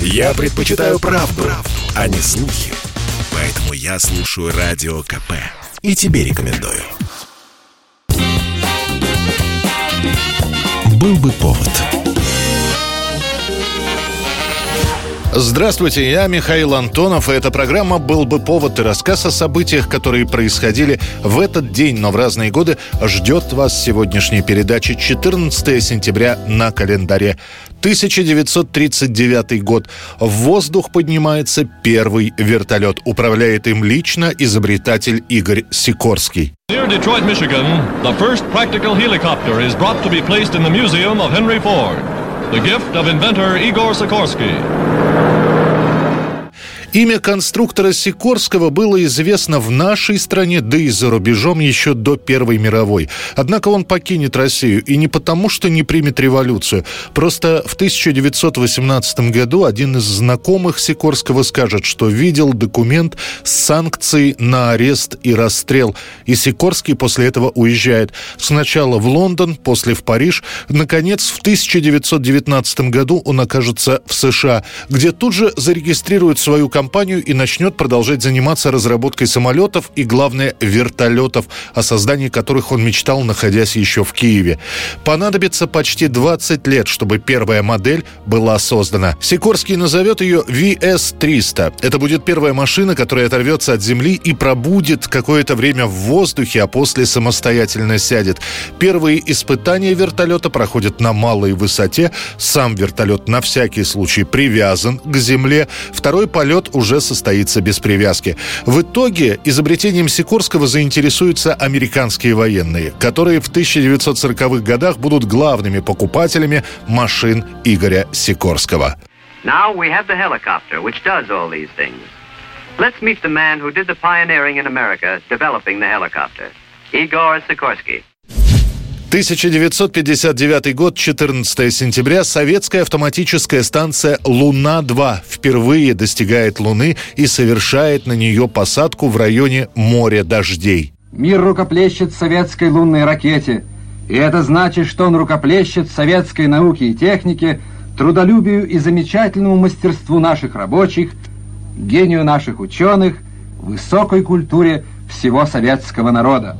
Я предпочитаю правду, правду, а не слухи. Поэтому я слушаю Радио КП. И тебе рекомендую. Был бы повод. Здравствуйте, я Михаил Антонов, и эта программа «Был бы повод» и рассказ о событиях, которые происходили в этот день, но в разные годы, ждет вас сегодняшней передачи 14 сентября на календаре. 1939 год. В воздух поднимается первый вертолет. Управляет им лично изобретатель Игорь Сикорский. Near Detroit, Michigan, the first practical helicopter is brought to be placed in the museum of Henry Ford. The gift of inventor Igor Sikorsky. Имя конструктора Сикорского было известно в нашей стране, да и за рубежом еще до Первой мировой. Однако он покинет Россию, и не потому, что не примет революцию. Просто в 1918 году один из знакомых Сикорского скажет, что видел документ с санкцией на арест и расстрел. И Сикорский после этого уезжает. Сначала в Лондон, после в Париж. Наконец, в 1919 году он окажется в США, где тут же зарегистрирует свою компанию компанию и начнет продолжать заниматься разработкой самолетов и, главное, вертолетов, о создании которых он мечтал, находясь еще в Киеве. Понадобится почти 20 лет, чтобы первая модель была создана. Сикорский назовет ее VS-300. Это будет первая машина, которая оторвется от земли и пробудет какое-то время в воздухе, а после самостоятельно сядет. Первые испытания вертолета проходят на малой высоте. Сам вертолет на всякий случай привязан к земле. Второй полет уже состоится без привязки. В итоге изобретением Сикорского заинтересуются американские военные, которые в 1940-х годах будут главными покупателями машин Игоря Сикорского. Now we have the helicopter, which does all these things. Let's meet the man who did the pioneering in America, developing the helicopter, Igor Sikorsky. 1959 год, 14 сентября, советская автоматическая станция «Луна-2» впервые достигает Луны и совершает на нее посадку в районе моря дождей. Мир рукоплещет советской лунной ракете, и это значит, что он рукоплещет советской науке и технике, трудолюбию и замечательному мастерству наших рабочих, гению наших ученых, высокой культуре всего советского народа.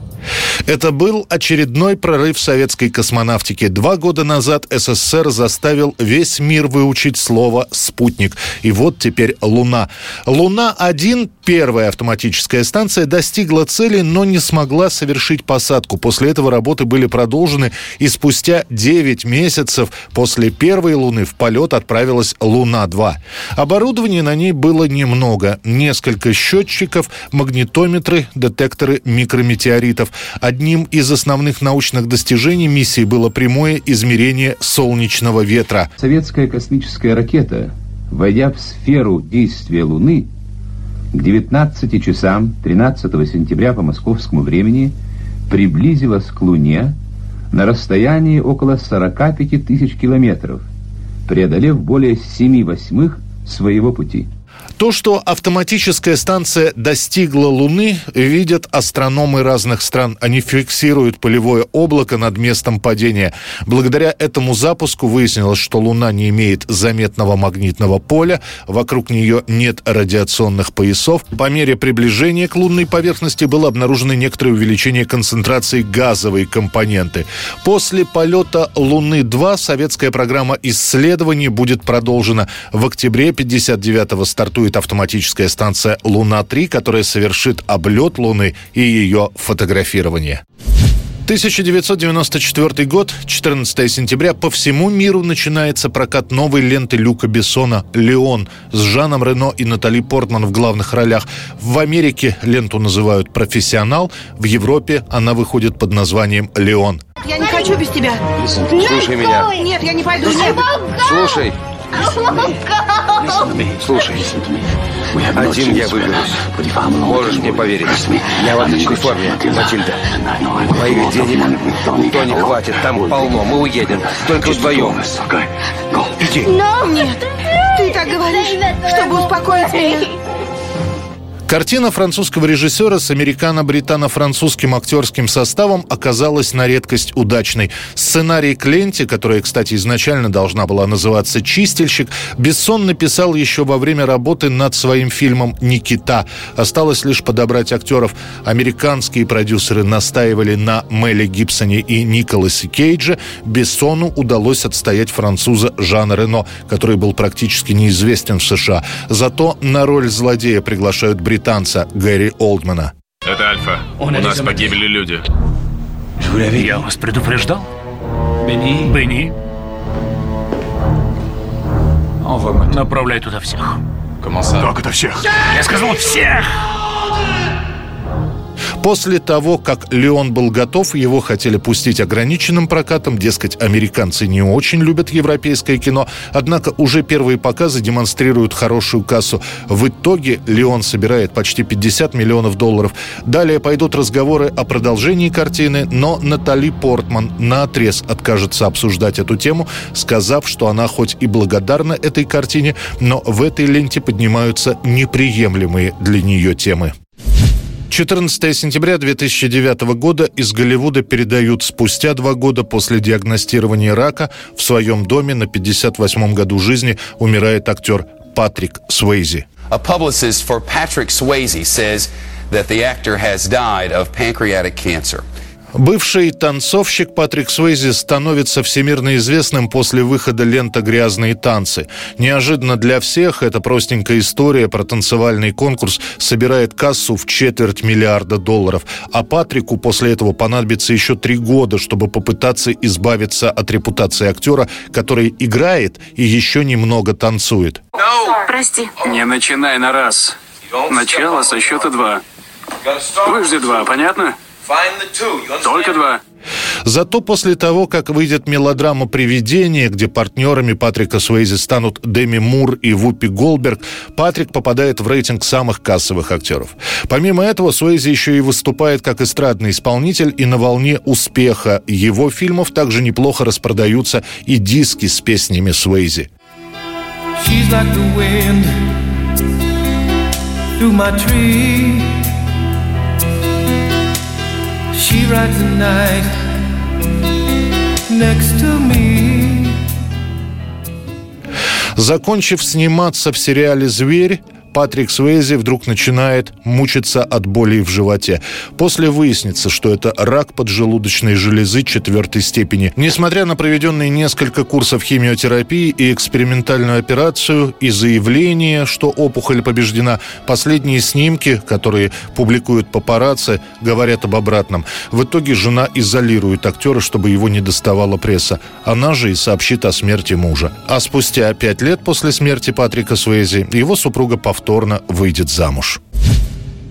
Это был очередной прорыв советской космонавтики. Два года назад СССР заставил весь мир выучить слово «спутник». И вот теперь Луна. Луна-1, первая автоматическая станция, достигла цели, но не смогла совершить посадку. После этого работы были продолжены, и спустя 9 месяцев после первой Луны в полет отправилась Луна-2. Оборудования на ней было немного. Несколько счетчиков, магнитометры, детекторы микрометеоритов. Одним из основных научных достижений миссии было прямое измерение солнечного ветра. Советская космическая ракета, войдя в сферу действия Луны, к 19 часам 13 сентября по московскому времени приблизилась к Луне на расстоянии около 45 тысяч километров, преодолев более 7 восьмых своего пути. То, что автоматическая станция достигла Луны, видят астрономы разных стран. Они фиксируют полевое облако над местом падения. Благодаря этому запуску выяснилось, что Луна не имеет заметного магнитного поля, вокруг нее нет радиационных поясов. По мере приближения к лунной поверхности было обнаружено некоторое увеличение концентрации газовой компоненты. После полета Луны-2 советская программа исследований будет продолжена. В октябре 59-го стартует стартует автоматическая станция «Луна-3», которая совершит облет Луны и ее фотографирование. 1994 год, 14 сентября, по всему миру начинается прокат новой ленты Люка Бессона «Леон» с Жаном Рено и Натали Портман в главных ролях. В Америке ленту называют «Профессионал», в Европе она выходит под названием «Леон». Я не хочу без тебя. Слушай меня. Нет, я не пойду. Нет. Слушай. Слушай, один я выберусь. Можешь мне поверить. Я в отличной форме, Матильда. Моих денег то не хватит, там полно. Мы уедем. Только вдвоем. Иди. Нет, ты так говоришь, чтобы успокоить меня. Картина французского режиссера с американо-британо-французским актерским составом оказалась на редкость удачной. Сценарий к ленте, которая, кстати, изначально должна была называться «Чистильщик», Бессон написал еще во время работы над своим фильмом «Никита». Осталось лишь подобрать актеров. Американские продюсеры настаивали на Меле Гибсоне и Николасе Кейдже. Бессону удалось отстоять француза Жана Рено, который был практически неизвестен в США. Зато на роль злодея приглашают британцев британца Гэри Олдмана. Это Альфа. У нас погибли люди. Я вас предупреждал? Бенни. Бенни. Направляй туда всех. Как это всех? Я сказал всех! После того, как Леон был готов, его хотели пустить ограниченным прокатом, дескать, американцы не очень любят европейское кино, однако уже первые показы демонстрируют хорошую кассу. В итоге Леон собирает почти 50 миллионов долларов. Далее пойдут разговоры о продолжении картины, но Натали Портман на отрез откажется обсуждать эту тему, сказав, что она хоть и благодарна этой картине, но в этой ленте поднимаются неприемлемые для нее темы. 14 сентября 2009 года из Голливуда передают спустя два года после диагностирования рака в своем доме на 58-м году жизни умирает актер Патрик Суэйзи. A publicist for Patrick Swayze says that the actor has died of pancreatic cancer. Бывший танцовщик Патрик Свейзи становится всемирно известным после выхода лента «Грязные танцы». Неожиданно для всех эта простенькая история про танцевальный конкурс собирает кассу в четверть миллиарда долларов. А Патрику после этого понадобится еще три года, чтобы попытаться избавиться от репутации актера, который играет и еще немного танцует. Прости. Не начинай на раз. Начало со счета два. Выжди два, понятно? Только два. Зато после того, как выйдет мелодрама «Привидение», где партнерами Патрика Суэйзи станут Деми Мур и Вупи Голберг, Патрик попадает в рейтинг самых кассовых актеров. Помимо этого, Суэйзи еще и выступает как эстрадный исполнитель, и на волне успеха его фильмов также неплохо распродаются и диски с песнями Суэйзи. She's like the wind through my tree. She rides the night next to me. Закончив сниматься в сериале «Зверь», Патрик Суэйзи вдруг начинает мучиться от боли в животе. После выяснится, что это рак поджелудочной железы четвертой степени. Несмотря на проведенные несколько курсов химиотерапии и экспериментальную операцию, и заявление, что опухоль побеждена, последние снимки, которые публикуют папарацци, говорят об обратном. В итоге жена изолирует актера, чтобы его не доставала пресса. Она же и сообщит о смерти мужа. А спустя пять лет после смерти Патрика Суэйзи его супруга повторно выйдет замуж.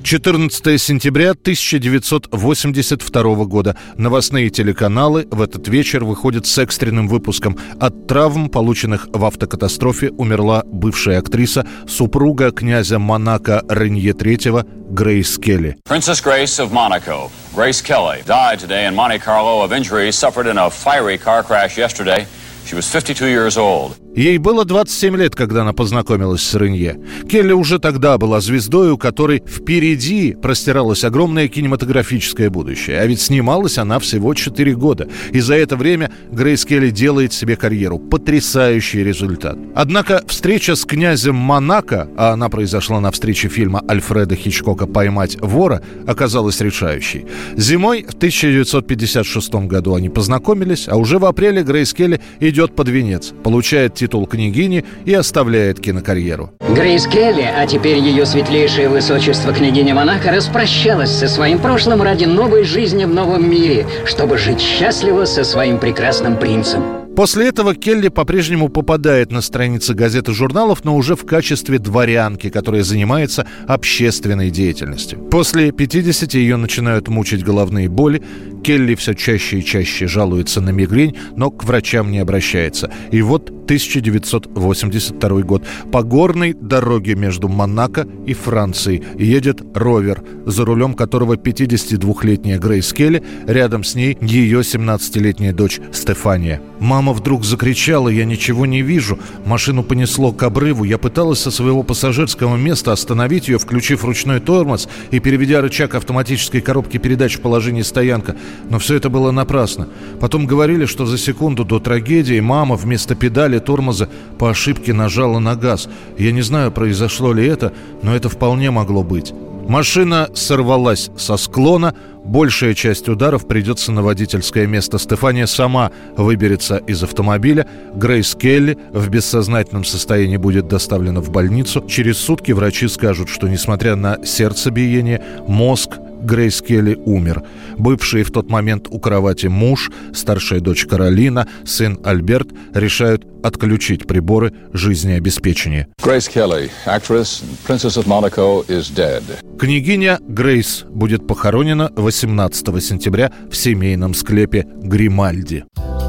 14 сентября 1982 года. Новостные телеканалы в этот вечер выходят с экстренным выпуском. От травм, полученных в автокатастрофе, умерла бывшая актриса, супруга князя Монако Ренье III Грейс Келли. Princess Grace of Monaco, Grace Kelly, died today in Monte Carlo of injuries suffered in a fiery car crash yesterday. She was 52 years old. Ей было 27 лет, когда она познакомилась с Ренье. Келли уже тогда была звездой, у которой впереди простиралось огромное кинематографическое будущее. А ведь снималась она всего 4 года. И за это время Грейс Келли делает себе карьеру. Потрясающий результат. Однако встреча с князем Монако, а она произошла на встрече фильма Альфреда Хичкока «Поймать вора», оказалась решающей. Зимой в 1956 году они познакомились, а уже в апреле Грейс Келли идет под венец, получает титул княгини и оставляет кинокарьеру. Грейс Келли, а теперь ее светлейшее высочество княгиня Монако, распрощалась со своим прошлым ради новой жизни в новом мире, чтобы жить счастливо со своим прекрасным принцем. После этого Келли по-прежнему попадает на страницы газет и журналов, но уже в качестве дворянки, которая занимается общественной деятельностью. После 50 ее начинают мучить головные боли. Келли все чаще и чаще жалуется на мигрень, но к врачам не обращается. И вот 1982 год. По горной дороге между Монако и Францией едет ровер, за рулем которого 52-летняя Грейс Келли, рядом с ней ее 17-летняя дочь Стефания. Мама Мама вдруг закричала, я ничего не вижу. Машину понесло к обрыву. Я пыталась со своего пассажирского места остановить ее, включив ручной тормоз и переведя рычаг автоматической коробки передач в положение стоянка. Но все это было напрасно. Потом говорили, что за секунду до трагедии мама вместо педали тормоза по ошибке нажала на газ. Я не знаю, произошло ли это, но это вполне могло быть. Машина сорвалась со склона, большая часть ударов придется на водительское место. Стефания сама выберется из автомобиля. Грейс Келли в бессознательном состоянии будет доставлена в больницу. Через сутки врачи скажут, что несмотря на сердцебиение, мозг Грейс Келли умер. Бывший в тот момент у кровати муж, старшая дочь Каролина, сын Альберт решают отключить приборы жизнеобеспечения. Grace Kelly, actress, Princess of Monaco, is dead. Княгиня Грейс будет похоронена 18 сентября в семейном склепе Гримальди.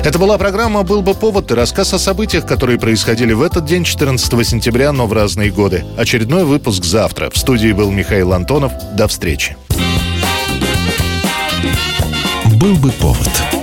Это была программа «Был бы повод» и рассказ о событиях, которые происходили в этот день, 14 сентября, но в разные годы. Очередной выпуск завтра. В студии был Михаил Антонов. До встречи. «Был бы повод»